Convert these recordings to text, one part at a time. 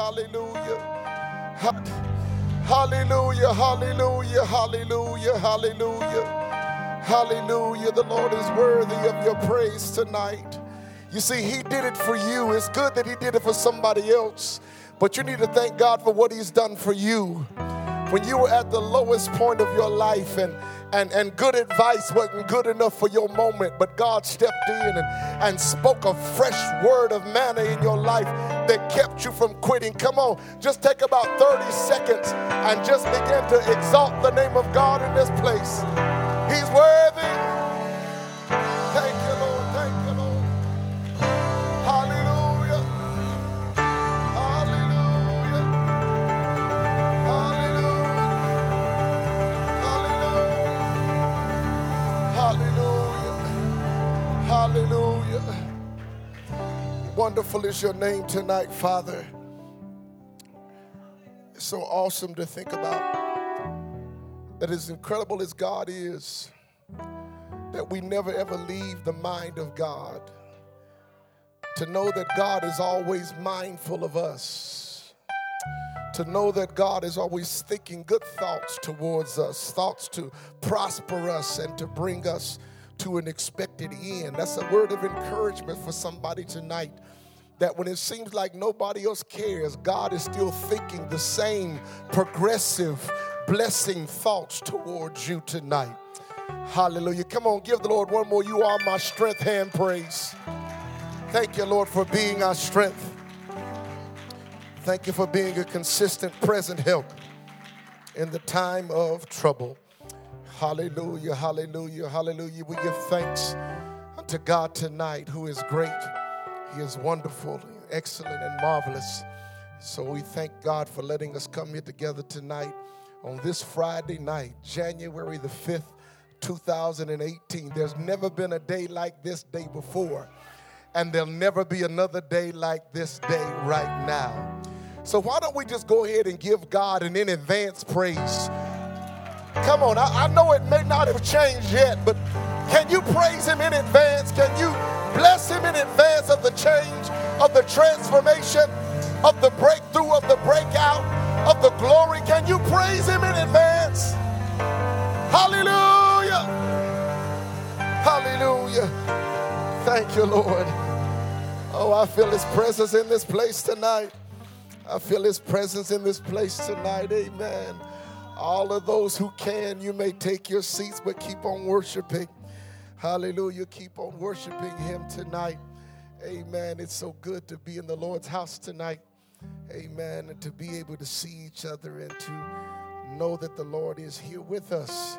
hallelujah, hallelujah. Hallelujah, hallelujah, hallelujah, hallelujah. The Lord is worthy of your praise tonight. You see, He did it for you. It's good that He did it for somebody else, but you need to thank God for what He's done for you. When you were at the lowest point of your life and and, and good advice wasn't good enough for your moment, but God stepped in and, and spoke a fresh word of manna in your life that kept you from quitting. Come on, just take about 30 seconds and just begin to exalt the name of God in this place. He's worthy. Wonderful is your name tonight, Father. It's so awesome to think about that as incredible as God is, that we never ever leave the mind of God. To know that God is always mindful of us. To know that God is always thinking good thoughts towards us, thoughts to prosper us and to bring us to an expected end. That's a word of encouragement for somebody tonight. That when it seems like nobody else cares, God is still thinking the same progressive, blessing thoughts towards you tonight. Hallelujah. Come on, give the Lord one more. You are my strength hand praise. Thank you, Lord, for being our strength. Thank you for being a consistent, present help in the time of trouble. Hallelujah, hallelujah, hallelujah. We give thanks unto God tonight, who is great. He is wonderful, excellent, and marvelous. So we thank God for letting us come here together tonight on this Friday night, January the 5th, 2018. There's never been a day like this day before, and there'll never be another day like this day right now. So why don't we just go ahead and give God an in advance praise? Come on, I, I know it may not have changed yet, but can you praise Him in advance? Can you bless Him in advance of the change, of the transformation, of the breakthrough, of the breakout, of the glory? Can you praise Him in advance? Hallelujah! Hallelujah! Thank you, Lord. Oh, I feel His presence in this place tonight. I feel His presence in this place tonight. Amen. All of those who can, you may take your seats, but keep on worshiping. Hallelujah. Keep on worshiping Him tonight. Amen. It's so good to be in the Lord's house tonight. Amen. And to be able to see each other and to know that the Lord is here with us.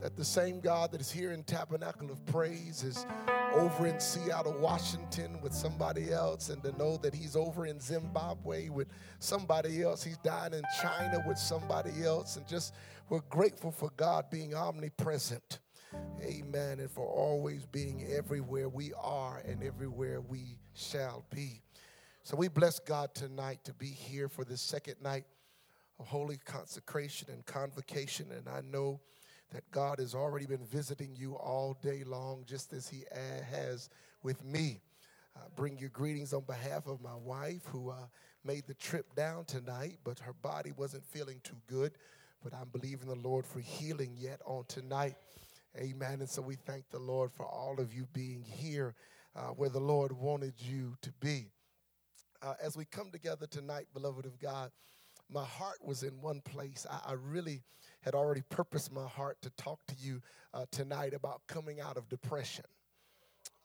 That the same God that is here in Tabernacle of Praise is over in Seattle, Washington with somebody else, and to know that He's over in Zimbabwe with somebody else. He's dying in China with somebody else. And just we're grateful for God being omnipresent. Amen. And for always being everywhere we are and everywhere we shall be. So we bless God tonight to be here for this second night of holy consecration and convocation. And I know that God has already been visiting you all day long, just as He has with me. Bring your greetings on behalf of my wife, who uh, made the trip down tonight, but her body wasn't feeling too good. But I'm believing the Lord for healing yet on tonight. Amen. And so we thank the Lord for all of you being here uh, where the Lord wanted you to be. Uh, as we come together tonight, beloved of God, my heart was in one place. I, I really had already purposed my heart to talk to you uh, tonight about coming out of depression.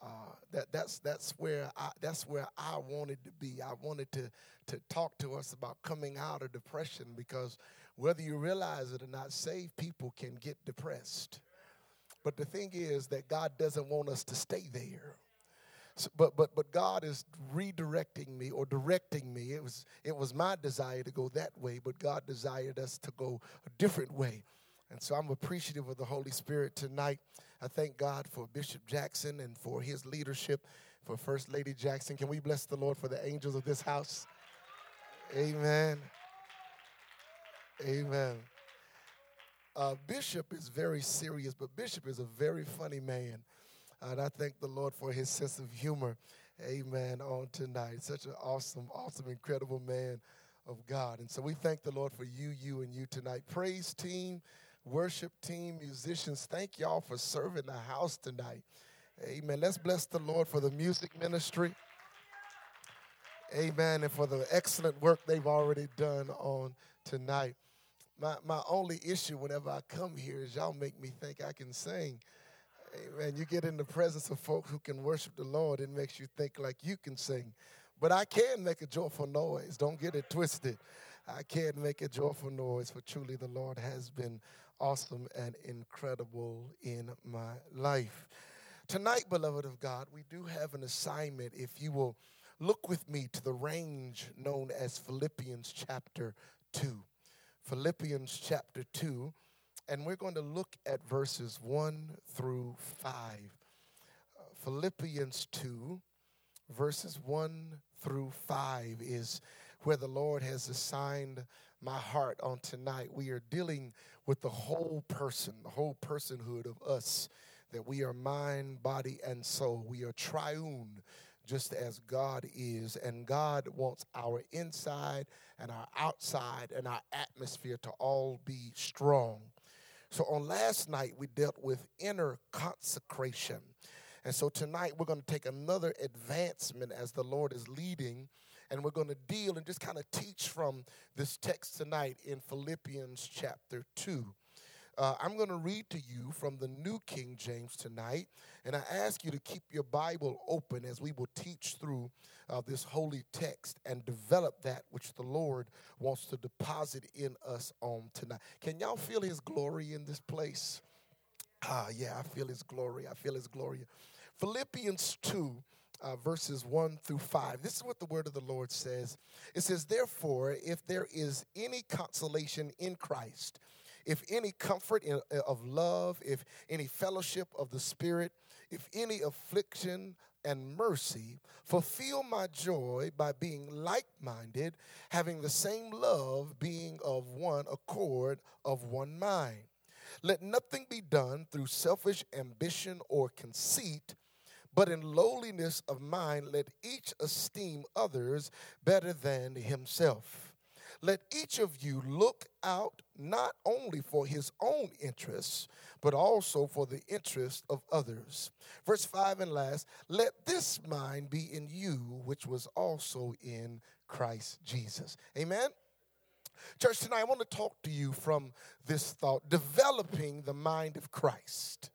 Uh, that that's that's where I that's where I wanted to be. I wanted to to talk to us about coming out of depression because whether you realize it or not, saved people can get depressed. But the thing is that God doesn't want us to stay there. But but but God is redirecting me or directing me. It was it was my desire to go that way, but God desired us to go a different way. And so I'm appreciative of the Holy Spirit tonight. I thank God for Bishop Jackson and for his leadership, for First Lady Jackson. Can we bless the Lord for the angels of this house? Amen. Amen. Uh, Bishop is very serious, but Bishop is a very funny man. And I thank the Lord for his sense of humor. Amen. On tonight. Such an awesome, awesome, incredible man of God. And so we thank the Lord for you, you, and you tonight. Praise team, worship team, musicians, thank y'all for serving the house tonight. Amen. Let's bless the Lord for the music ministry. Amen. And for the excellent work they've already done on tonight. My, my only issue whenever I come here is y'all make me think I can sing. Amen. You get in the presence of folks who can worship the Lord, it makes you think like you can sing. But I can make a joyful noise. Don't get it twisted. I can make a joyful noise, for truly the Lord has been awesome and incredible in my life. Tonight, beloved of God, we do have an assignment. If you will look with me to the range known as Philippians chapter 2. Philippians chapter 2, and we're going to look at verses 1 through 5. Uh, Philippians 2, verses 1 through 5 is where the Lord has assigned my heart on tonight. We are dealing with the whole person, the whole personhood of us, that we are mind, body, and soul. We are triune, just as God is. And God wants our inside and our outside and our atmosphere to all be strong. So on last night, we dealt with inner consecration. And so tonight, we're going to take another advancement as the Lord is leading. And we're going to deal and just kind of teach from this text tonight in Philippians chapter 2. Uh, I'm going to read to you from the New King James tonight, and I ask you to keep your Bible open as we will teach through uh, this holy text and develop that which the Lord wants to deposit in us on tonight. Can y'all feel His glory in this place? Ah, yeah, I feel His glory. I feel His glory. Philippians 2. Uh, verses 1 through 5. This is what the word of the Lord says. It says, Therefore, if there is any consolation in Christ, if any comfort in, uh, of love, if any fellowship of the Spirit, if any affliction and mercy, fulfill my joy by being like minded, having the same love, being of one accord, of one mind. Let nothing be done through selfish ambition or conceit, but in lowliness of mind, let each esteem others better than himself. Let each of you look out not only for his own interests, but also for the interests of others. Verse 5 and last, let this mind be in you, which was also in Christ Jesus. Amen. Church, tonight I want to talk to you from this thought developing the mind of Christ.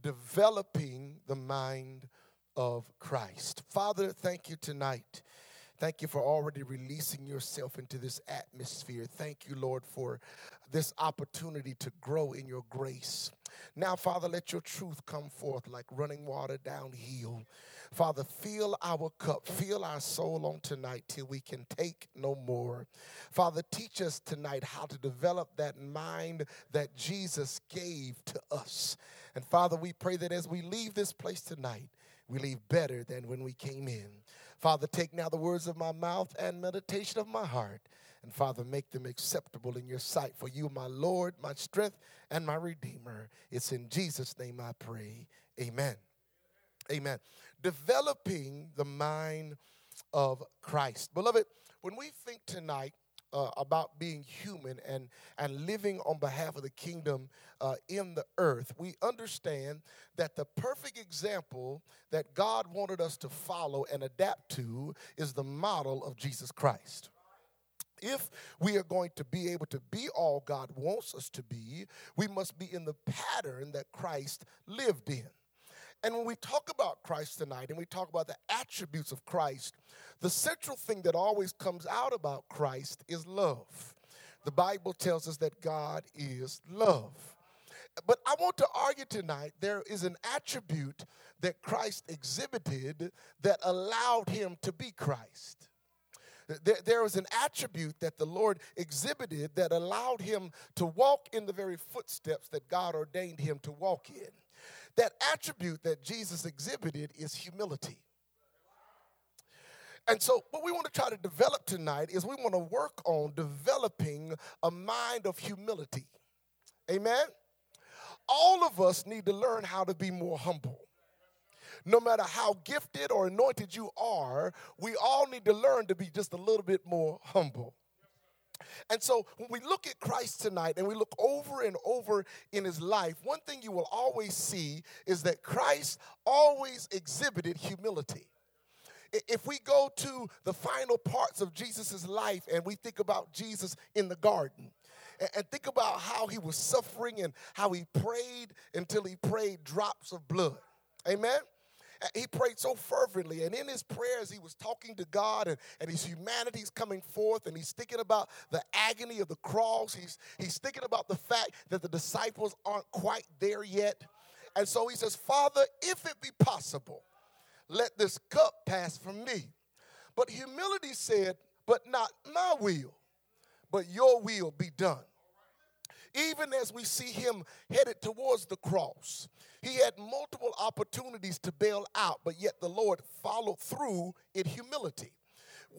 Developing the mind of Christ. Father, thank you tonight Thank you for already releasing yourself into this atmosphere. Thank you, Lord, for this opportunity to grow in your grace. Now, Father, let your truth come forth like running water downhill. Father, fill our cup, fill our soul on tonight till we can take no more. Father, teach us tonight how to develop that mind that Jesus gave to us. And Father, we pray that as we leave this place tonight, we leave better than when we came in. Father, take now the words of my mouth and meditation of my heart. And Father, make them acceptable in your sight. For you, my Lord, my strength, and my Redeemer. It's in Jesus' name I pray. Amen. Amen. Developing the mind of Christ. Beloved, when we think tonight uh, about being human and, and living on behalf of the kingdom uh, in the earth, we understand that the perfect example that God wanted us to follow and adapt to is the model of Jesus Christ if we are going to be able to be all God wants us to be, we must be in the pattern that Christ lived in. And when we talk about Christ tonight and we talk about the attributes of Christ, the central thing that always comes out about Christ is love. The Bible tells us that God is love. But I want to argue tonight there is an attribute that Christ exhibited that allowed him to be Christ. There, there was an attribute that the Lord exhibited that allowed him to walk in the very footsteps that God ordained him to walk in. That attribute that Jesus exhibited is humility. And so, what we want to try to develop tonight is we want to work on developing a mind of humility. Amen? All of us need to learn how to be more humble. no matter how gifted or anointed you are, we all need to learn to be just a little bit more humble. And so when we look at Christ tonight and we look over and over in his life, one thing you will always see is that Christ always exhibited humility. If we go to the final parts of Jesus' life and we think about Jesus in the garden, and think about how he was suffering and how he prayed until he prayed drops of blood. Amen? He prayed so fervently. And in his prayers, he was talking to God and, and his is coming forth. And he's thinking about the agony of the cross. He's, he's thinking about the fact that the disciples aren't quite there yet. And so he says, Father, if it be possible, let this cup pass from me. But humility said, But not my will, but your will be done. Even as we see him headed towards the cross, he had multiple opportunities to bail out, but yet the Lord followed through in humility.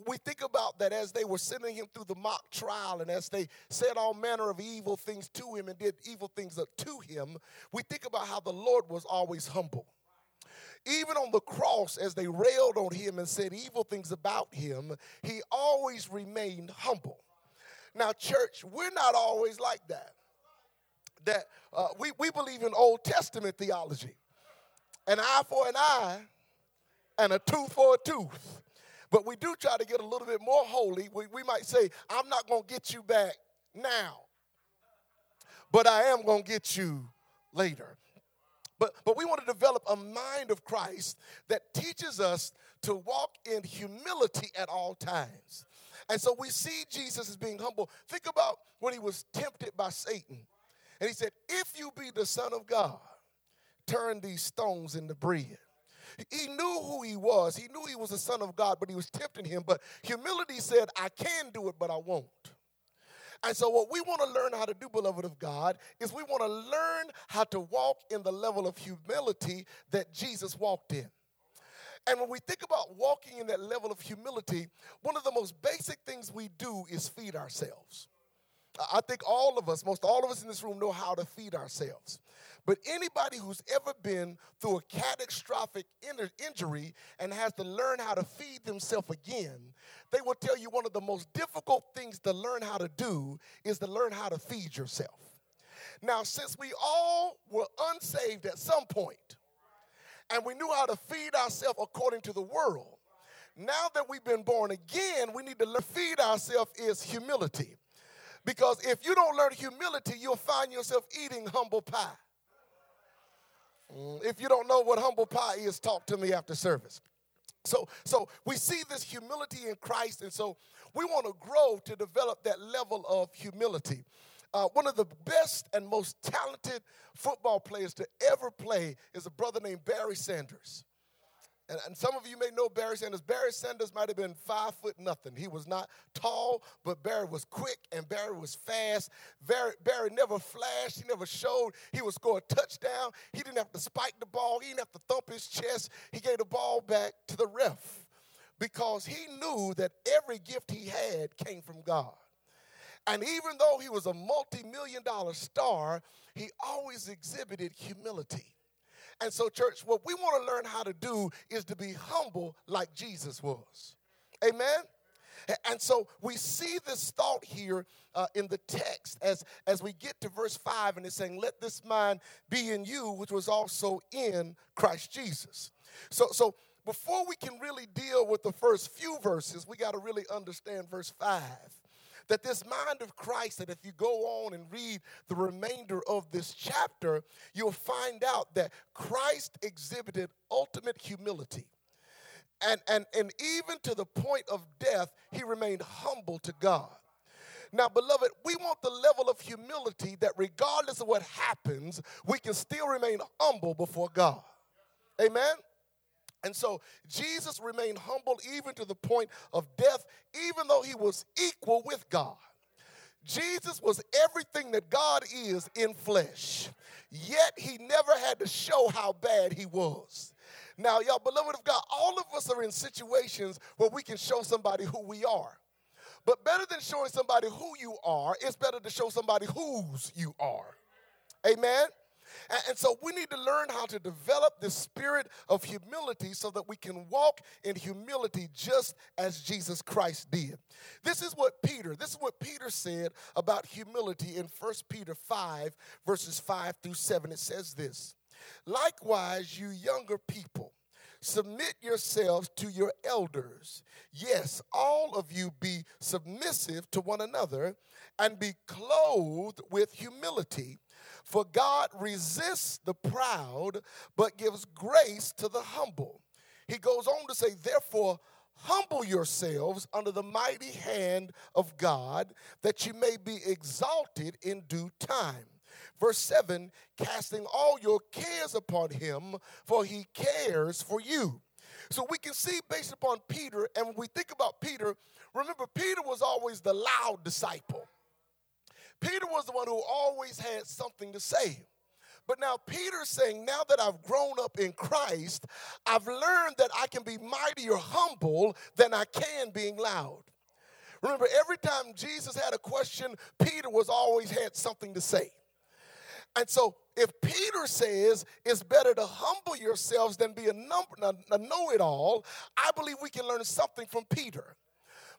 We think about that as they were sending him through the mock trial and as they said all manner of evil things to him and did evil things to him. We think about how the Lord was always humble. Even on the cross, as they railed on him and said evil things about him, he always remained humble. Now, church, we're not always like that that uh, we, we believe in Old Testament theology an eye for an eye and a tooth for a tooth. But we do try to get a little bit more holy. We, we might say, I'm not going to get you back now, but I am going to get you later. But, but we want to develop a mind of Christ that teaches us to walk in humility at all times. And so we see Jesus as being humble. Think about when he was tempted by Satan. And he said, If you be the Son of God, turn these stones into bread. He knew who he was. He knew he was the Son of God, but he was tempting him. But humility said, I can do it, but I won't. And so, what we want to learn how to do, beloved of God, is we want to learn how to walk in the level of humility that Jesus walked in. And when we think about walking in that level of humility, one of the most basic things we do is feed ourselves. I think all of us, most all of us in this room, know how to feed ourselves. But anybody who's ever been through a catastrophic injury and has to learn how to feed themselves again, they will tell you one of the most difficult things to learn how to do is to learn how to feed yourself. Now, since we all were unsaved at some point, and we knew how to feed ourselves according to the world, now that we've been born again, we need to feed ourselves is humility. Because if you don't learn humility, you'll find yourself eating humble pie. Mm, if you don't know what humble pie is, talk to me after service. So, so we see this humility in Christ, and so we want to grow to develop that level of humility. Uh, one of the best and most talented football players to ever play is a brother named Barry Sanders. And, and, some of you may know Barry Sanders. Barry Sanders might have been five foot nothing. He was not tall, but Barry was quick and Barry was fast. Barry, Barry never flashed, he never showed. He would score a touchdown. He didn't have to spike the ball, he didn't have to thump his chest. He gave the ball back to the ref because he knew that every gift he had came from God. And even though he was a multi million dollar star, he always exhibited humility. And so, church, what we want to learn how to do is to be humble like Jesus was. Amen? And so we see this thought here uh, in the text as, as we get to verse 5, and it's saying, Let this mind be in you, which was also in Christ Jesus. So, so before we can really deal with the first few verses, we got to really understand verse 5 that this mind of Christ, that if you go on and read the remainder of this chapter, you'll find out that Christ exhibited ultimate humility. And, and, and even to the point of death, he remained humble to God. Now, beloved, we want the level of humility that regardless of what happens, we can still remain humble before God. Amen? And so Jesus remained humble even to the point of death, even though he was equal with God. Jesus was everything that God is in flesh, yet he never had to show how bad he was. Now, y'all, beloved of God, all of us are in situations where we can show somebody who we are. But better than showing somebody who you are, it's better to show somebody whose you are. Amen? And, so we need to learn how to develop the spirit of humility so that we can walk in humility just as Jesus Christ did. This is what Peter, this is what Peter said about humility in 1 Peter 5, verses 5 through 7. It says this Likewise, you younger people, submit yourselves to your elders. Yes, all of you be submissive to one another and be clothed with humility. For God resists the proud, but gives grace to the humble. He goes on to say, Therefore, humble yourselves under the mighty hand of God, that you may be exalted in due time. Verse 7 casting all your cares upon him, for he cares for you. So we can see based upon Peter, and when we think about Peter, remember, Peter was always the loud disciple. Peter was the one who always had something to say. But now Peter's saying, now that I've grown up in Christ, I've learned that I can be mightier humble than I can being loud. Remember, every time Jesus had a question, Peter was always had something to say. And so if Peter says it's better to humble yourselves than be a, number, a know-it-all, I believe we can learn something from Peter.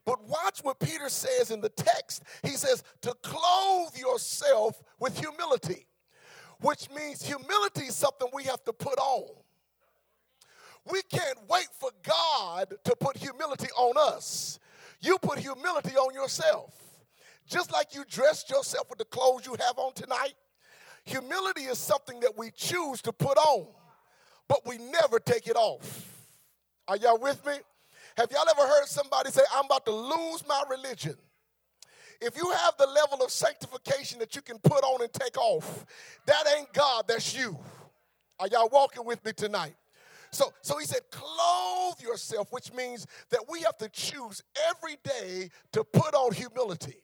But watch what Peter says in the text. He says to clothe yourself with humility, which means humility is something we have to put on. We can't wait for God to put humility on us. You put humility on yourself. Just like you dressed yourself with the clothes you have on tonight, humility is something that we choose to put on, but we never take it off. Are y'all with me? Have y'all ever heard somebody say, I'm about to lose my religion? If you have the level of sanctification that you can put on and take off, that ain't God, that's you. Are y'all walking with me tonight? So, so he said, clothe yourself, which means that we have to choose every day to put on humility.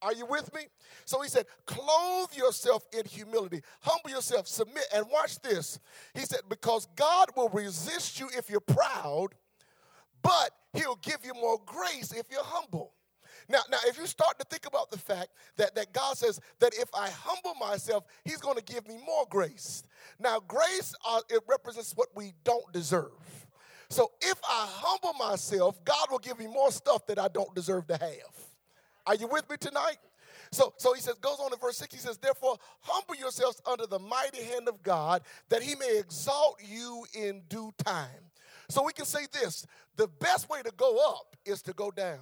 Are you with me? So he said, clothe yourself in humility, humble yourself, submit, and watch this. He said, because God will resist you if you're proud, but he'll give you more grace if you're humble. Now, now, if you start to think about the fact that, that God says that if I humble myself, He's going to give me more grace. Now, grace, uh, it represents what we don't deserve. So if I humble myself, God will give me more stuff that I don't deserve to have. Are you with me tonight? So, so he says, goes on in verse 6, he says, Therefore, humble yourselves under the mighty hand of God, that he may exalt you in due time. So we can say this the best way to go up is to go down.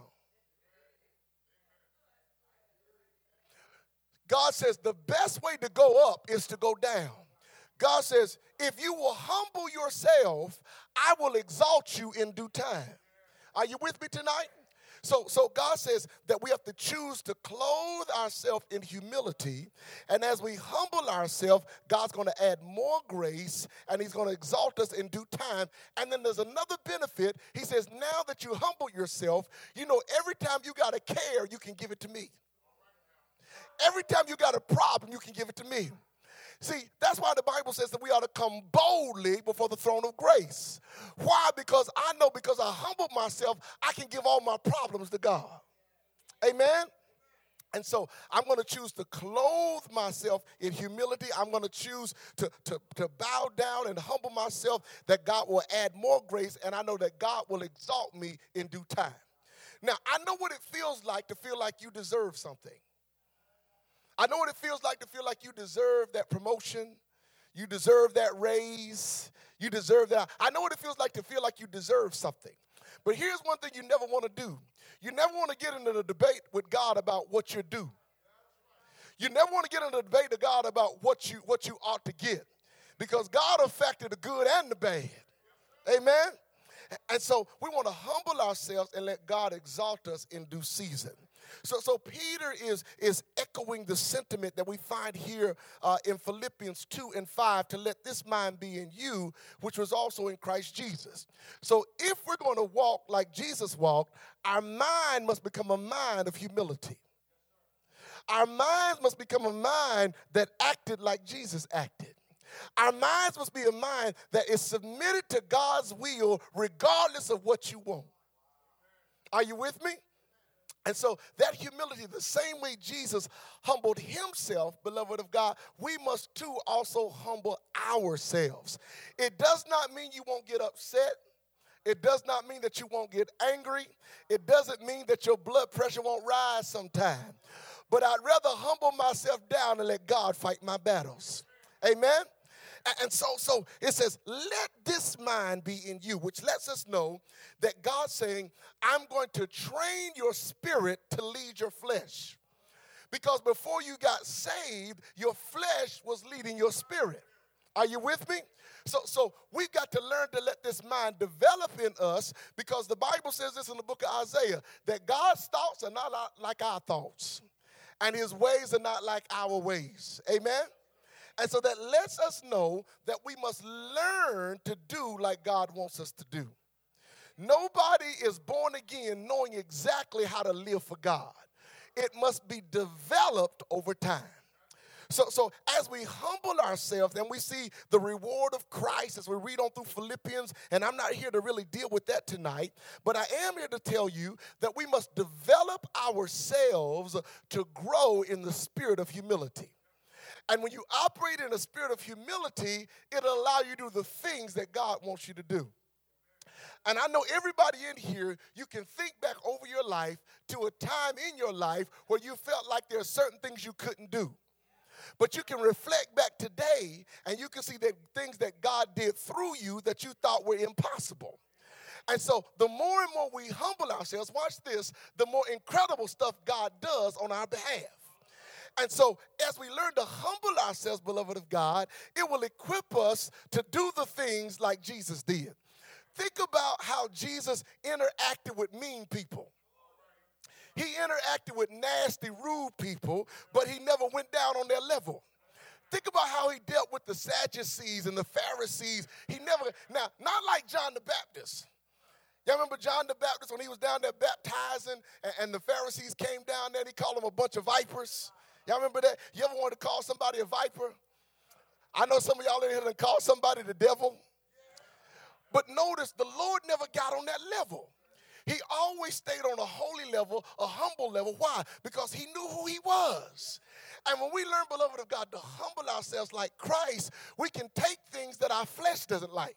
God says the best way to go up is to go down. God says, if you will humble yourself, I will exalt you in due time. Are you with me tonight? So, so God says that we have to choose to clothe ourselves in humility. And as we humble ourselves, God's going to add more grace and He's going to exalt us in due time. And then there's another benefit. He says, now that you humble yourself, you know, every time you got a care, you can give it to me. Every time you got a problem, you can give it to me. See, that's why the Bible says that we ought to come boldly before the throne of grace. Why? Because I know because I humble myself, I can give all my problems to God. Amen? And so I'm going to choose to clothe myself in humility. I'm going to choose to, to, to bow down and humble myself that God will add more grace, and I know that God will exalt me in due time. Now, I know what it feels like to feel like you deserve something. I know what it feels like to feel like you deserve that promotion, you deserve that raise, you deserve that. I know what it feels like to feel like you deserve something. But here's one thing you never want to do you never want to get into a debate with God about what you're due. You never want to get into a debate with God about what you what you ought to get. Because God affected the good and the bad. Amen. And so we want to humble ourselves and let God exalt us in due season. So, so Peter is, is echoing the sentiment that we find here uh, in Philippians 2 and 5 to let this mind be in you, which was also in Christ Jesus. So if we're going to walk like Jesus walked, our mind must become a mind of humility. Our minds must become a mind that acted like Jesus acted. Our minds must be a mind that is submitted to God's will regardless of what you want. Are you with me? And so that humility, the same way Jesus humbled himself, beloved of God, we must too also humble ourselves. It does not mean you won't get upset. It does not mean that you won't get angry. It doesn't mean that your blood pressure won't rise sometime. But I'd rather humble myself down and let God fight my battles. Amen. And so, so it says, let this mind be in you, which lets us know that God's saying, I'm going to train your spirit to lead your flesh. Because before you got saved, your flesh was leading your spirit. Are you with me? So, so we've got to learn to let this mind develop in us because the Bible says this in the book of Isaiah that God's thoughts are not like our thoughts, and his ways are not like our ways. Amen? And so that lets us know that we must learn to do like God wants us to do. Nobody is born again knowing exactly how to live for God. It must be developed over time. So, so as we humble ourselves and we see the reward of Christ as we read on through Philippians, and I'm not here to really deal with that tonight, but I am here to tell you that we must develop ourselves to grow in the spirit of humility. And when you operate in a spirit of humility, it'll allow you to do the things that God wants you to do. And I know everybody in here, you can think back over your life to a time in your life where you felt like there are certain things you couldn't do. But you can reflect back today and you can see that things that God did through you that you thought were impossible. And so the more and more we humble ourselves, watch this, the more incredible stuff God does on our behalf. And so, as we learn to humble ourselves, beloved of God, it will equip us to do the things like Jesus did. Think about how Jesus interacted with mean people. He interacted with nasty, rude people, but he never went down on their level. Think about how he dealt with the Sadducees and the Pharisees. He never, now, not like John the Baptist. Y'all remember John the Baptist when he was down there baptizing and, and the Pharisees came down there and he called them a bunch of vipers? Y'all remember that? You ever want to call somebody a viper? I know some of y'all in here done call somebody the devil. But notice the Lord never got on that level. He always stayed on a holy level, a humble level. Why? Because he knew who he was. And when we learn, beloved of God, to humble ourselves like Christ, we can take things that our flesh doesn't like.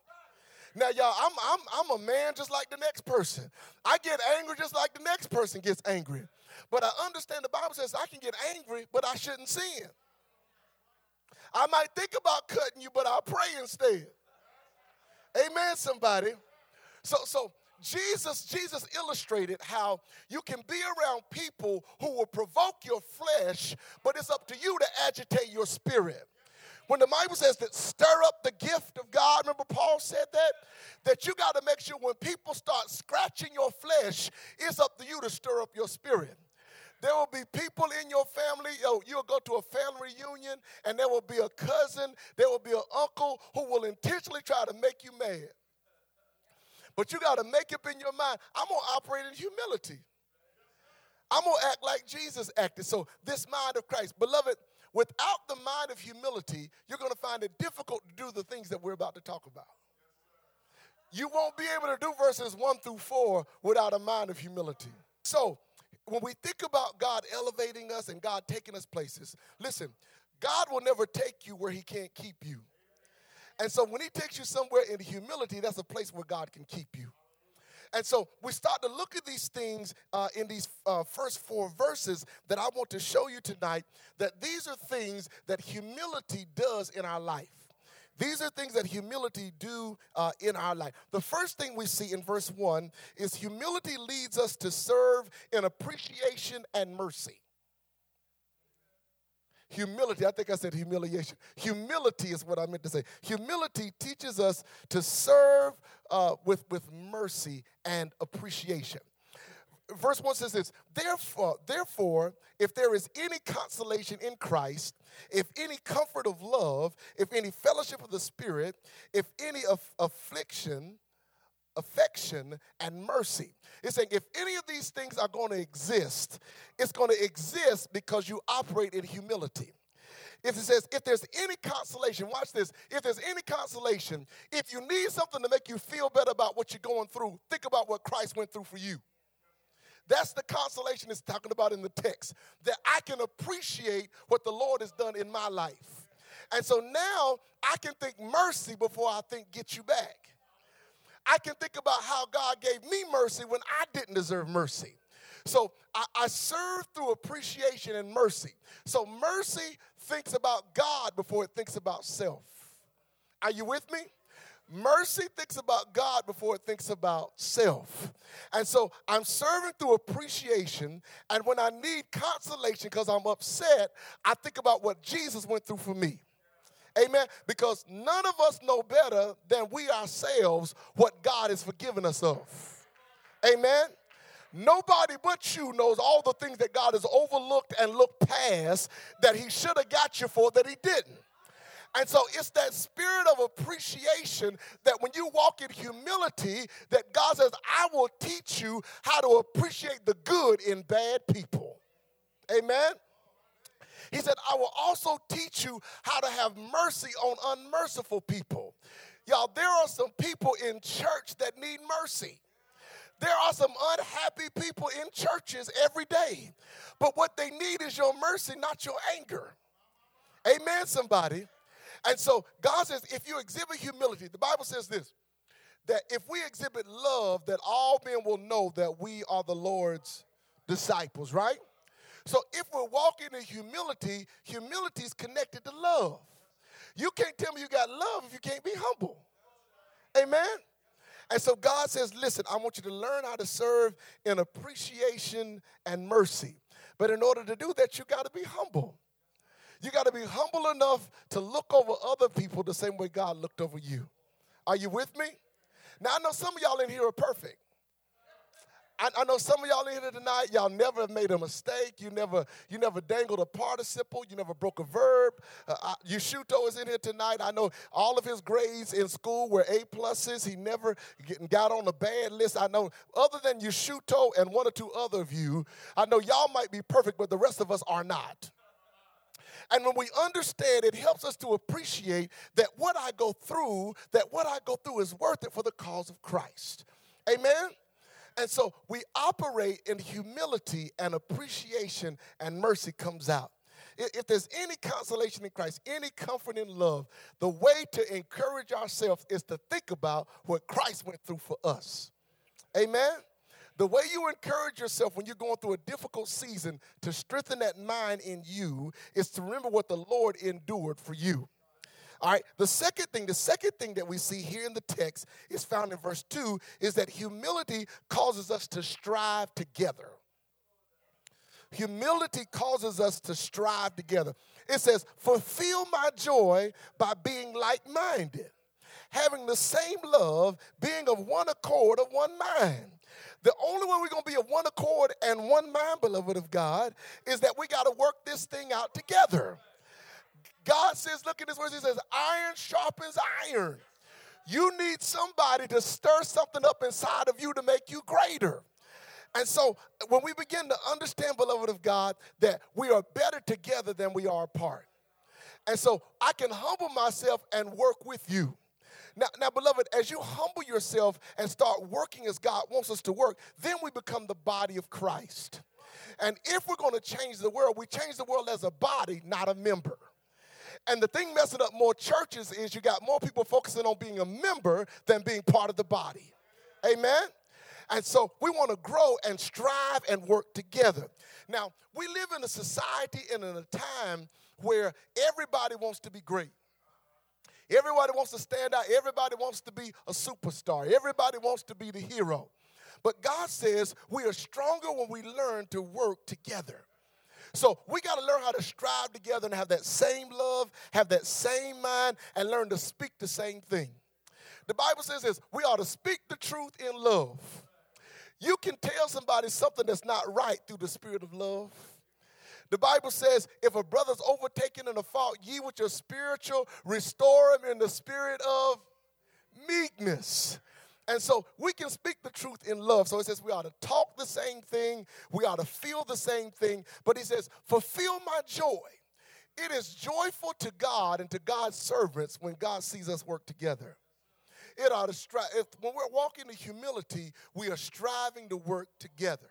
Now, y'all, I'm, I'm, I'm a man just like the next person. I get angry just like the next person gets angry. But I understand the Bible says I can get angry, but I shouldn't sin. I might think about cutting you, but I'll pray instead. Amen, somebody. So, so Jesus, Jesus illustrated how you can be around people who will provoke your flesh, but it's up to you to agitate your spirit. When the Bible says that stir up the gift of God, remember Paul said that? That you got to make sure when people start scratching your flesh, it's up to you to stir up your spirit. There will be people in your family, yo, you'll go to a family reunion, and there will be a cousin, there will be an uncle who will intentionally try to make you mad. But you got to make up in your mind, I'm going to operate in humility. I'm going to act like Jesus acted. So, this mind of Christ, beloved, without the mind of humility, you're going to find it difficult to do the things that we're about to talk about. You won't be able to do verses 1 through 4 without a mind of humility. So, when we think about God elevating us and God taking us places, listen, God will never take you where He can't keep you. And so when He takes you somewhere in humility, that's a place where God can keep you. And so we start to look at these things uh, in these uh, first four verses that I want to show you tonight that these are things that humility does in our life. These are things that humility do uh, in our life. The first thing we see in verse 1 is humility leads us to serve in appreciation and mercy. Humility, I think I said humiliation. Humility is what I meant to say. Humility teaches us to serve uh, with, with mercy and appreciation verse 1 says this therefore therefore if there is any consolation in christ if any comfort of love if any fellowship of the spirit if any affliction affection and mercy it's saying if any of these things are going to exist it's going to exist because you operate in humility if it says, if there's any consolation, watch this. If there's any consolation, if you need something to make you feel better about what you're going through, think about what Christ went through for you. That's the consolation it's talking about in the text, that I can appreciate what the Lord has done in my life. And so now I can think mercy before I think get you back. I can think about how God gave me mercy when I didn't deserve mercy. So I, I serve through appreciation and mercy. So mercy thinks about God before it thinks about self. Are you with me? Mercy thinks about God before it thinks about self. And so I'm serving through appreciation. And when I need consolation because I'm upset, I think about what Jesus went through for me. Amen. Because none of us know better than we ourselves what God has forgiven us of. Amen. Nobody but you knows all the things that God has overlooked and looked past that He should have got you for that He didn't. And so it's that spirit of appreciation that when you walk in humility, that God says, I will teach you how to appreciate the good in bad people. Amen. He said, I will also teach you how to have mercy on unmerciful people. Y'all, there are some people in church that need mercy. There are some unhappy people in churches every day. But what they need is your mercy, not your anger. Amen, somebody. And so God says, if you exhibit humility, the Bible says this that if we exhibit love, that all men will know that we are the Lord's disciples, right? So if we're walking in humility, humility is connected to love. You can't tell me you got love if you can't be humble. Amen? And so God says, listen, I want you to learn how to serve in appreciation and mercy. But in order to do that, you got to be humble. You got to be humble enough to look over other people the same way God looked over you. Are you with me? Now, I know some of y'all in here are perfect. I, I, know some of y'all in here tonight, y'all never made a mistake. You never, you never dangled a participle. You never broke a verb. Uh, I, Yushuto is in here tonight. I know all of his grades in school were A pluses. He never get, got on a bad list. I know other than Yushuto and one or two other of you, I know y'all might be perfect, but the rest of us are not. And when we understand, it helps us to appreciate that what I go through, that what I go through is worth it for the cause of Christ. Amen? And so we operate in humility and appreciation, and mercy comes out. If there's any consolation in Christ, any comfort in love, the way to encourage ourselves is to think about what Christ went through for us. Amen? The way you encourage yourself when you're going through a difficult season to strengthen that mind in you is to remember what the Lord endured for you. All right, the second thing, the second thing that we see here in the text is found in verse 2 is that humility causes us to strive together. Humility causes us to strive together. It says, Fulfill my joy by being like minded, having the same love, being of one accord, of one mind. The only way we're going to be of one accord and one mind, beloved of God, is that we got to work this thing out together. God says, look at this verse, he says, iron sharpens iron. You need somebody to stir something up inside of you to make you greater. And so when we begin to understand, beloved of God, that we are better together than we are apart. And so I can humble myself and work with you. Now, now, beloved, as you humble yourself and start working as God wants us to work, then we become the body of Christ. And if we're going to change the world, we change the world as a body, not a member. And the thing messing up more churches is you got more people focusing on being a member than being part of the body. Amen? And so we want to grow and strive and work together. Now, we live in a society and in a time where everybody wants to be great. Everybody wants to stand out. Everybody wants to be a superstar. Everybody wants to be the hero. But God says we are stronger when we learn to work together. So we got to learn how to strive together and have that same love, have that same mind, and learn to speak the same thing. The Bible says this we ought to speak the truth in love. You can tell somebody something that's not right through the spirit of love. The Bible says, if a brother's overtaken in a fault, ye with your spiritual, restore him in the spirit of meekness. And so we can speak the truth in love. So it says we ought to talk the same thing, we ought to feel the same thing. But he says, fulfill my joy. It is joyful to God and to God's servants when God sees us work together. It ought to strive. When we're walking in humility, we are striving to work together.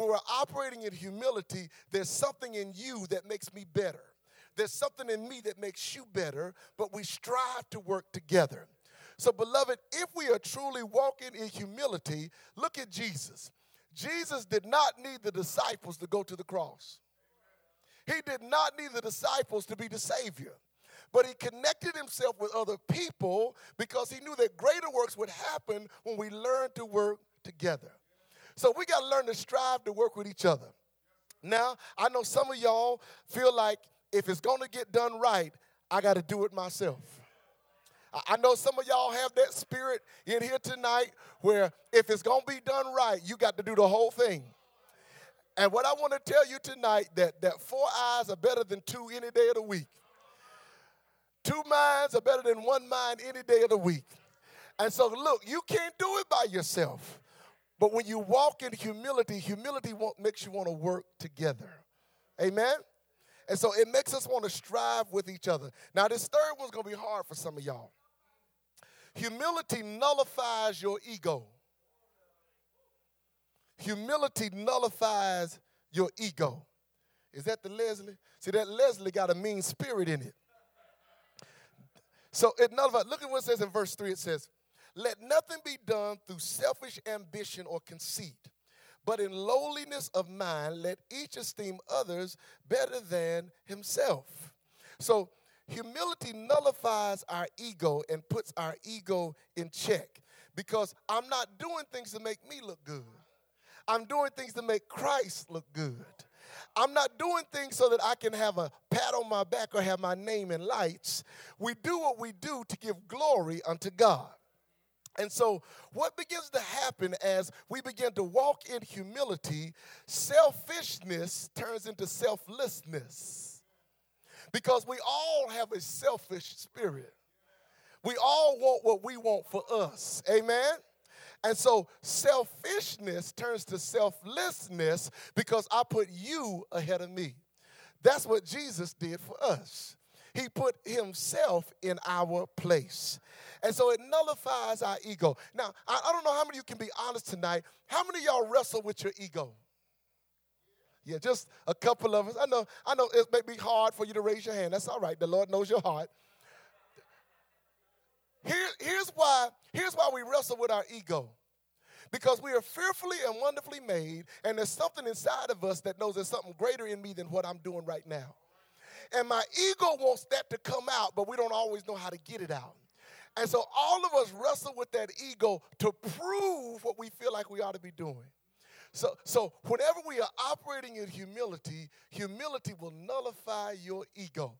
When we're operating in humility, there's something in you that makes me better. There's something in me that makes you better, but we strive to work together. So, beloved, if we are truly walking in humility, look at Jesus. Jesus did not need the disciples to go to the cross. He did not need the disciples to be the Savior. But he connected himself with other people because he knew that greater works would happen when we learn to work together. So we got to learn to strive to work with each other. Now, I know some of y'all feel like if it's going to get done right, I got to do it myself. I know some of y'all have that spirit in here tonight where if it's going to be done right, you got to do the whole thing. And what I want to tell you tonight that that four eyes are better than two any day of the week. Two minds are better than one mind any day of the week. And so look, you can't do it by yourself. But when you walk in humility, humility makes you want to work together. Amen? And so it makes us want to strive with each other. Now, this third one's going to be hard for some of y'all. Humility nullifies your ego. Humility nullifies your ego. Is that the Leslie? See, that Leslie got a mean spirit in it. So it nullifies. Look at what it says in verse 3. It says, Let nothing be done through selfish ambition or conceit, but in lowliness of mind, let each esteem others better than himself. So humility nullifies our ego and puts our ego in check because I'm not doing things to make me look good. I'm doing things to make Christ look good. I'm not doing things so that I can have a pat on my back or have my name in lights. We do what we do to give glory unto God. And so, what begins to happen as we begin to walk in humility, selfishness turns into selflessness. Because we all have a selfish spirit. We all want what we want for us. Amen? And so selfishness turns to selflessness because I put you ahead of me. That's what Jesus did for us. He put himself in our place. And so it nullifies our ego. Now, I, I don't know how many of you can be honest tonight. How many of y'all wrestle with your ego? Yeah, just a couple of us. I know, I know it may be hard for you to raise your hand. That's all right. The Lord knows your heart. Here, here's why, here's why we wrestle with our ego. Because we are fearfully and wonderfully made, and there's something inside of us that knows there's something greater in me than what I'm doing right now. And my ego wants that to come out, but we don't always know how to get it out. And so all of us wrestle with that ego to prove what we feel like we ought to be doing. So, so whenever we are operating in humility, humility will nullify your ego.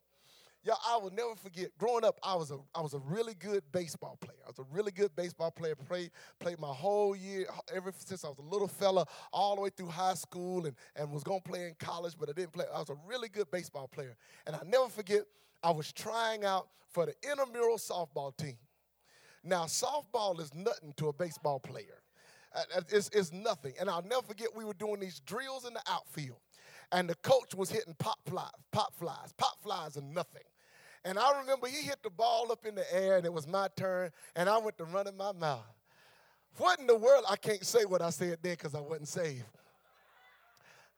Yeah, I will never forget. Growing up, I was a I was a really good baseball player. I was a really good baseball player. Played played my whole year ever since I was a little fella, all the way through high school, and and was gonna play in college, but I didn't play. I was a really good baseball player, and I never forget. I was trying out for the intramural softball team. Now, softball is nothing to a baseball player. Uh, uh, it's, it's nothing. And I'll never forget we were doing these drills in the outfield and the coach was hitting pop flies, pop flies, pop flies, and nothing. And I remember he hit the ball up in the air, and it was my turn, and I went to run in my mouth. What in the world? I can't say what I said there because I wasn't saved.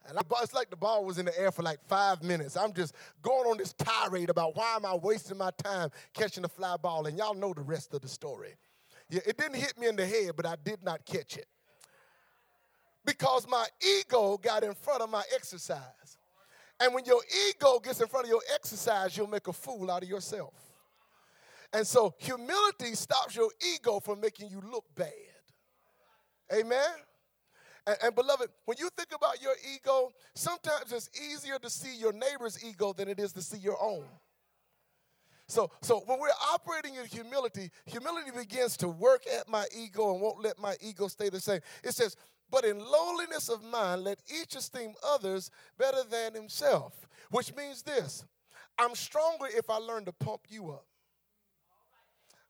And I, it's like the ball was in the air for like five minutes. I'm just going on this tirade about why am I wasting my time catching the fly ball, and y'all know the rest of the story. Yeah, it didn't hit me in the head, but I did not catch it because my ego got in front of my exercise. And when your ego gets in front of your exercise, you'll make a fool out of yourself. And so humility stops your ego from making you look bad. Amen? And, and, beloved, when you think about your ego, sometimes it's easier to see your neighbor's ego than it is to see your own. So, so when we're operating in humility, humility begins to work at my ego and won't let my ego stay the same. It says, but in lowliness of mind, let each esteem others better than himself. Which means this I'm stronger if I learn to pump you up.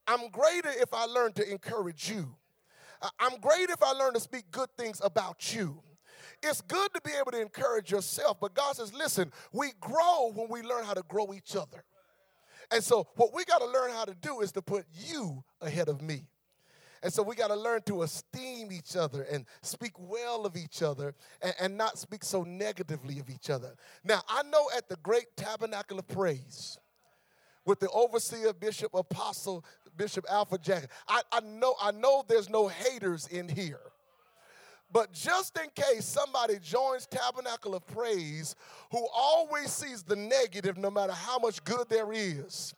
I'm greater if I learn to encourage you. I'm great if I learn to speak good things about you. It's good to be able to encourage yourself, but God says, listen, we grow when we learn how to grow each other. And so, what we got to learn how to do is to put you ahead of me. And so we got to learn to esteem each other and speak well of each other and, and not speak so negatively of each other. Now, I know at the great tabernacle of praise, with the overseer, bishop, apostle, Bishop Alfred Jackson, I, I know I know there's no haters in here. But just in case somebody joins Tabernacle of Praise who always sees the negative no matter how much good there is,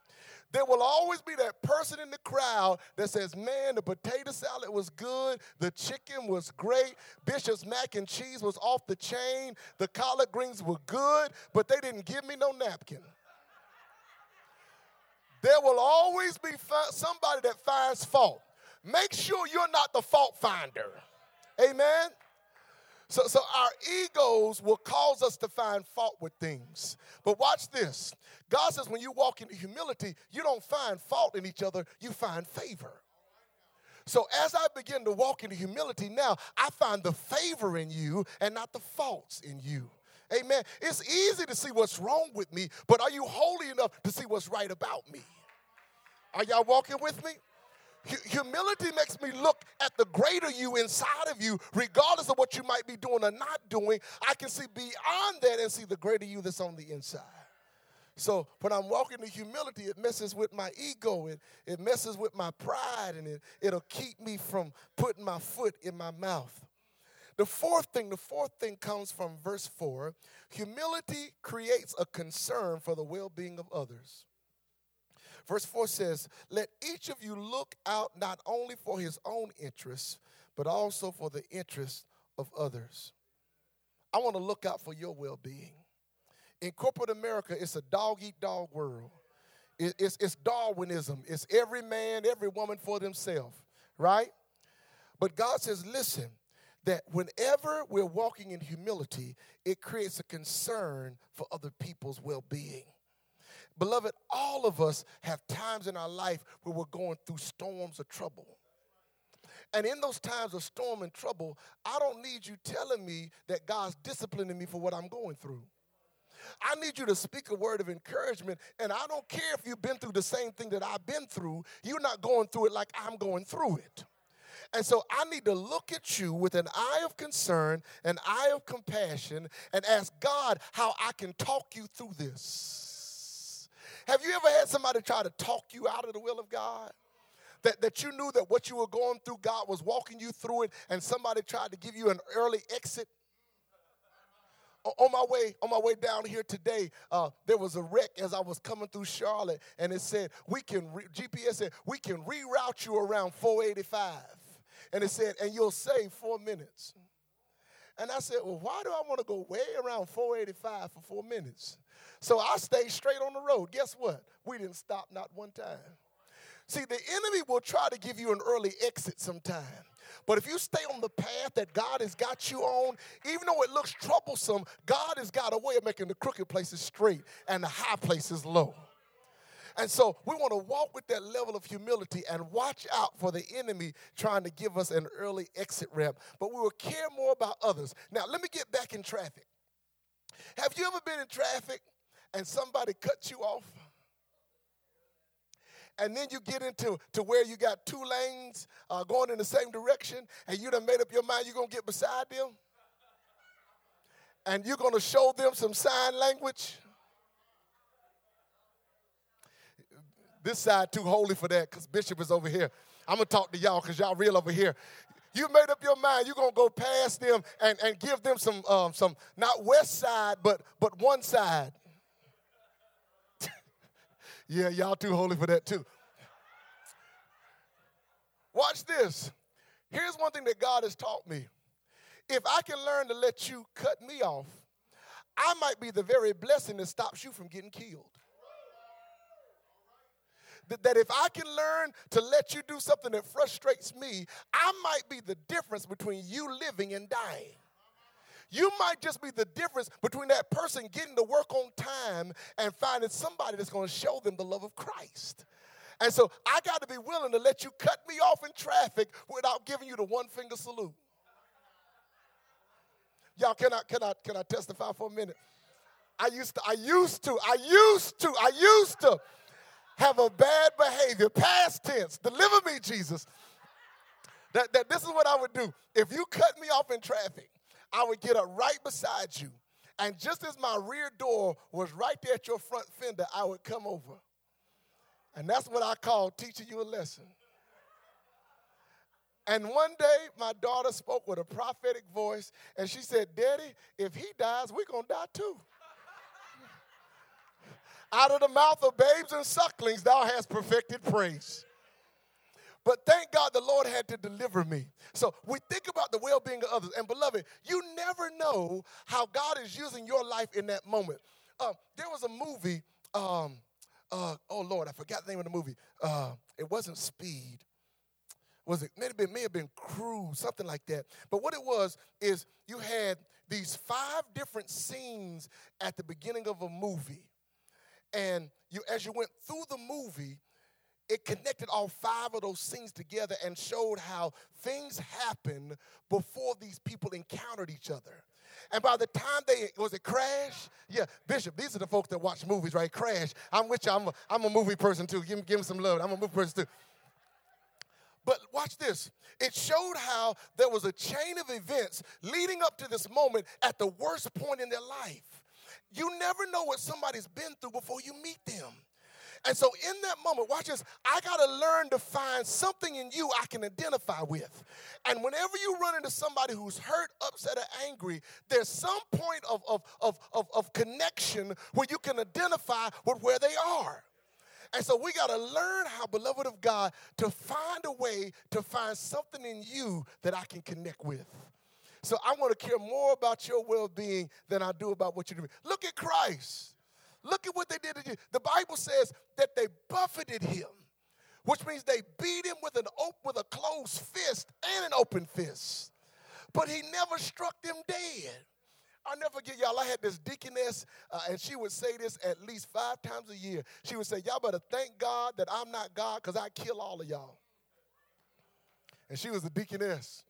there will always be that person in the crowd that says, Man, the potato salad was good, the chicken was great, Bishop's mac and cheese was off the chain, the collard greens were good, but they didn't give me no napkin. There will always be somebody that finds fault. Make sure you're not the fault finder. Amen. So, so our egos will cause us to find fault with things. But watch this. God says when you walk in humility, you don't find fault in each other, you find favor. So as I begin to walk in humility now, I find the favor in you and not the faults in you. Amen. It's easy to see what's wrong with me, but are you holy enough to see what's right about me? Are y'all walking with me? Humility makes me look at the greater you inside of you, regardless of what you might be doing or not doing. I can see beyond that and see the greater you that's on the inside. So when I'm walking in humility, it messes with my ego, it, it messes with my pride, and it, it'll keep me from putting my foot in my mouth. The fourth thing, the fourth thing comes from verse 4. Humility creates a concern for the well being of others. Verse 4 says, Let each of you look out not only for his own interests, but also for the interests of others. I want to look out for your well being. In corporate America, it's a dog eat dog world. It's, it's Darwinism. It's every man, every woman for themselves, right? But God says, listen, that whenever we're walking in humility, it creates a concern for other people's well being. Beloved, all of us have times in our life where we're going through storms of trouble. And in those times of storm and trouble, I don't need you telling me that God's disciplining me for what I'm going through. I need you to speak a word of encouragement. And I don't care if you've been through the same thing that I've been through, you're not going through it like I'm going through it. And so I need to look at you with an eye of concern, an eye of compassion, and ask God how I can talk you through this. Have you ever had somebody try to talk you out of the will of God? That, that you knew that what you were going through, God was walking you through it, and somebody tried to give you an early exit? on my way on my way down here today uh, there was a wreck as i was coming through charlotte and it said we can re- gps said we can reroute you around 485 and it said and you'll save four minutes and i said well why do i want to go way around 485 for four minutes so I stayed straight on the road. Guess what? We didn't stop not one time. See, the enemy will try to give you an early exit sometime. But if you stay on the path that God has got you on, even though it looks troublesome, God has got a way of making the crooked places straight and the high places low. And so we want to walk with that level of humility and watch out for the enemy trying to give us an early exit ramp. But we will care more about others. Now, let me get back in traffic. Have you ever been in traffic and somebody cuts you off, and then you get into to where you got two lanes uh, going in the same direction, and you done made up your mind you're gonna get beside them, and you're gonna show them some sign language. This side too holy for that because Bishop is over here. I'm gonna talk to y'all because y'all real over here. You made up your mind you're gonna go past them and, and give them some um, some not west side but but one side. Yeah, y'all too holy for that too. Watch this. Here's one thing that God has taught me. If I can learn to let you cut me off, I might be the very blessing that stops you from getting killed. That, that if I can learn to let you do something that frustrates me, I might be the difference between you living and dying. You might just be the difference between that person getting to work on time and finding somebody that's going to show them the love of Christ. And so I got to be willing to let you cut me off in traffic without giving you the one finger salute. Y'all, can I, can I, can I testify for a minute? I used to, I used to, I used to, I used to have a bad behavior, past tense. Deliver me, Jesus. That, that this is what I would do. If you cut me off in traffic, I would get up right beside you. And just as my rear door was right there at your front fender, I would come over. And that's what I call teaching you a lesson. And one day, my daughter spoke with a prophetic voice, and she said, Daddy, if he dies, we're going to die too. Out of the mouth of babes and sucklings, thou hast perfected praise. But thank God the Lord had to deliver me. So we think about the well being of others. And beloved, you never know how God is using your life in that moment. Uh, there was a movie, um, uh, oh Lord, I forgot the name of the movie. Uh, it wasn't Speed was it may have been may have been cruise, something like that. But what it was is you had these five different scenes at the beginning of a movie. And you as you went through the movie, it connected all five of those scenes together and showed how things happened before these people encountered each other. And by the time they was it Crash? Yeah, Bishop. These are the folks that watch movies, right? Crash. I'm with you. I'm a, I'm a movie person too. Give me, give me some love. I'm a movie person too. But watch this. It showed how there was a chain of events leading up to this moment at the worst point in their life. You never know what somebody's been through before you meet them. And so, in that moment, watch this. I got to learn to find something in you I can identify with. And whenever you run into somebody who's hurt, upset, or angry, there's some point of, of, of, of, of connection where you can identify with where they are. And so we got to learn how, beloved of God, to find a way to find something in you that I can connect with. So I want to care more about your well being than I do about what you're doing. Look at Christ. Look at what they did to you. The Bible says that they buffeted him, which means they beat him with, an op- with a closed fist and an open fist. But he never struck them dead. I'll never forget y'all. I had this deaconess, uh, and she would say this at least five times a year. She would say, Y'all better thank God that I'm not God because I kill all of y'all. And she was a deaconess.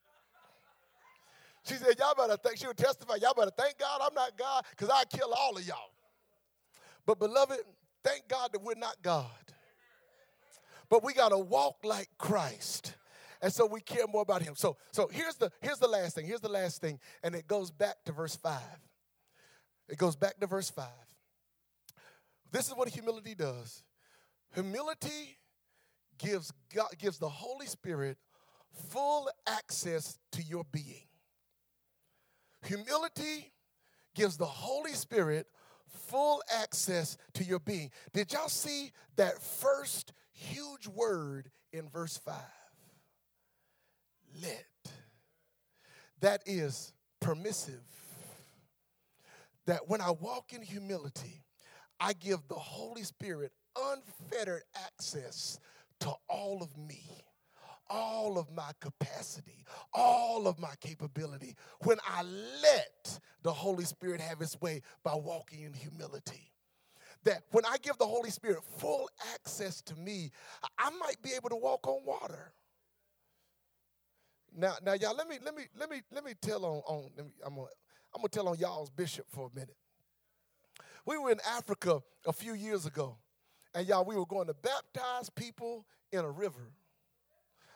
She said, Y'all better thank, she would testify, Y'all better thank God I'm not God because I kill all of y'all. But beloved, thank God that we're not God. But we got to walk like Christ and so we care more about him. So, so here's the here's the last thing. Here's the last thing, and it goes back to verse five. It goes back to verse five. This is what humility does. Humility gives God gives the Holy Spirit full access to your being. Humility gives the Holy Spirit full access to your being. Did y'all see that first huge word in verse 5? let. That is permissive. That when I walk in humility, I give the Holy Spirit unfettered access to all of me, all of my capacity, all of my capability. When I let the Holy Spirit have his way by walking in humility that when I give the Holy Spirit full access to me, I might be able to walk on water. Now, now, y'all, let me let me let me let me tell on on. Me, I'm gonna I'm gonna tell on y'all's bishop for a minute. We were in Africa a few years ago, and y'all, we were going to baptize people in a river.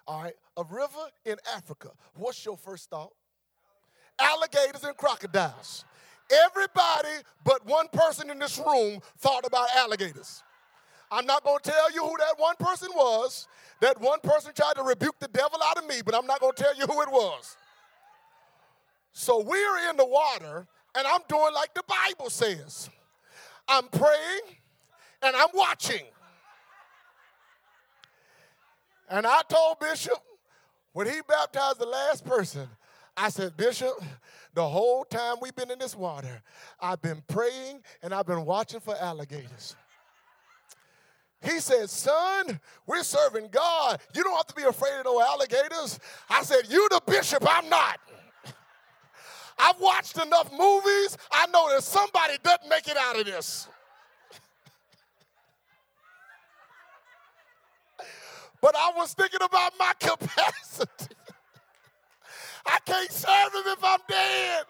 All right, a river in Africa. What's your first thought? Alligators and crocodiles. Everybody but one person in this room thought about alligators. I'm not going to tell you who that one person was. That one person tried to rebuke the devil out of me, but I'm not going to tell you who it was. So we're in the water, and I'm doing like the Bible says I'm praying and I'm watching. And I told Bishop when he baptized the last person, I said, Bishop, the whole time we've been in this water, I've been praying and I've been watching for alligators. He said, Son, we're serving God. You don't have to be afraid of no alligators. I said, You the bishop, I'm not. I've watched enough movies. I know that somebody doesn't make it out of this. But I was thinking about my capacity. I can't serve him if I'm dead.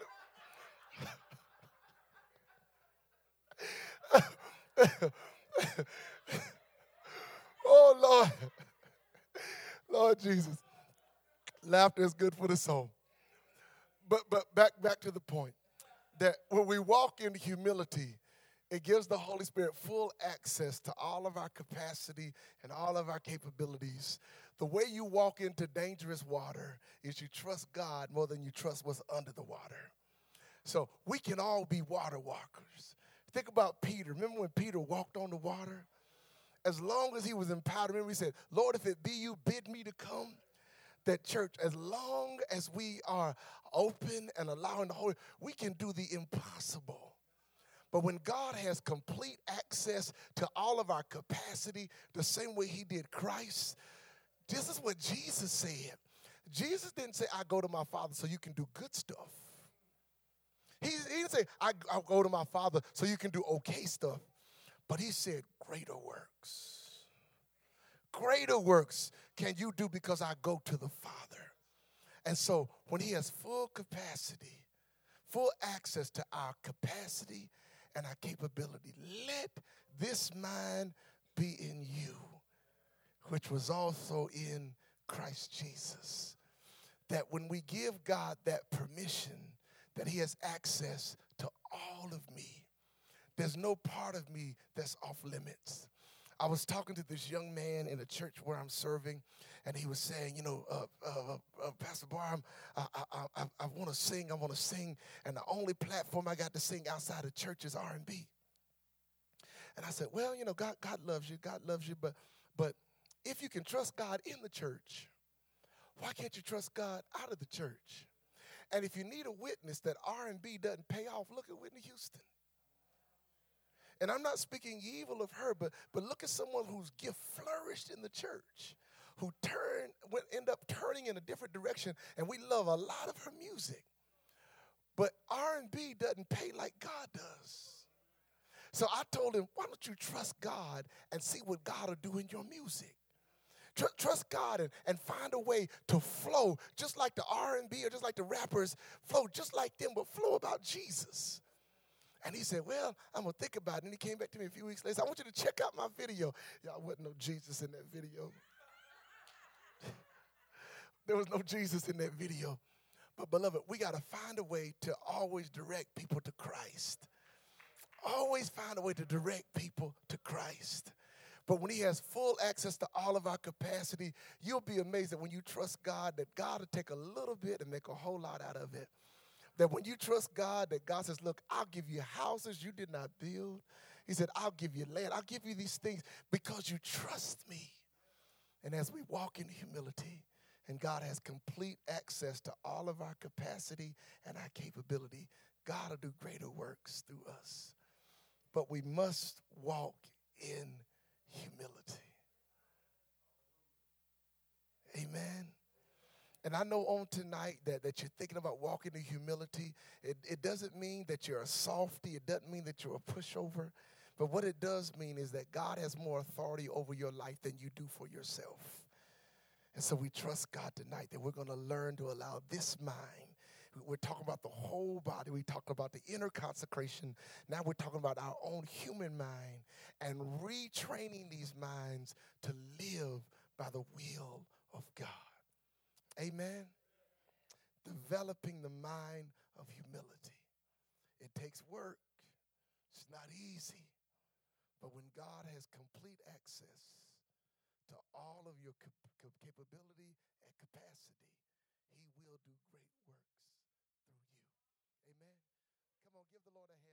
Oh, Lord. Lord Jesus. Laughter is good for the soul. But but back back to the point that when we walk in humility, it gives the Holy Spirit full access to all of our capacity and all of our capabilities. The way you walk into dangerous water is you trust God more than you trust what's under the water. So we can all be water walkers. Think about Peter. Remember when Peter walked on the water? As long as he was empowered, remember he said, Lord, if it be you, bid me to come. That church, as long as we are open and allowing the Holy, we can do the impossible. But when God has complete access to all of our capacity, the same way He did Christ, this is what Jesus said. Jesus didn't say, I go to my Father so you can do good stuff. He, he didn't say, I, I go to my Father so you can do okay stuff. But He said, greater works. Greater works can you do because I go to the Father. And so when He has full capacity, full access to our capacity and our capability. Let this mind be in you, which was also in Christ Jesus. That when we give God that permission, that He has access to all of me, there's no part of me that's off limits. I was talking to this young man in a church where I'm serving, and he was saying, you know, uh, uh, uh, Pastor Barham, I, I, I, I want to sing, I want to sing, and the only platform I got to sing outside of church is R&B. And I said, well, you know, God, God loves you, God loves you, but, but if you can trust God in the church, why can't you trust God out of the church? And if you need a witness that R&B doesn't pay off, look at Whitney Houston. And I'm not speaking evil of her, but, but look at someone whose gift flourished in the church, who turned, went, end up turning in a different direction, and we love a lot of her music. But R&B doesn't pay like God does. So I told him, why don't you trust God and see what God will do in your music? trust God and, and find a way to flow just like the R&B or just like the rappers flow just like them, but flow about Jesus. And he said, Well, I'm going to think about it. And he came back to me a few weeks later. I want you to check out my video. Y'all wasn't no Jesus in that video. there was no Jesus in that video. But, beloved, we got to find a way to always direct people to Christ. Always find a way to direct people to Christ. But when He has full access to all of our capacity, you'll be amazed that when you trust God, that God will take a little bit and make a whole lot out of it. That when you trust God, that God says, Look, I'll give you houses you did not build. He said, I'll give you land. I'll give you these things because you trust me. And as we walk in humility, and God has complete access to all of our capacity and our capability, God will do greater works through us. But we must walk in humility. Amen. And I know on tonight that, that you're thinking about walking in humility. It, it doesn't mean that you're a softy, it doesn't mean that you're a pushover. But what it does mean is that God has more authority over your life than you do for yourself. And so we trust God tonight that we're going to learn to allow this mind. We're talking about the whole body. We talk about the inner consecration. Now we're talking about our own human mind and retraining these minds to live by the will of God. Amen. Developing the mind of humility. It takes work, it's not easy. But when God has complete access to all of your cap- capability and capacity, He will do great works through you. Amen. Come on, give the Lord a hand.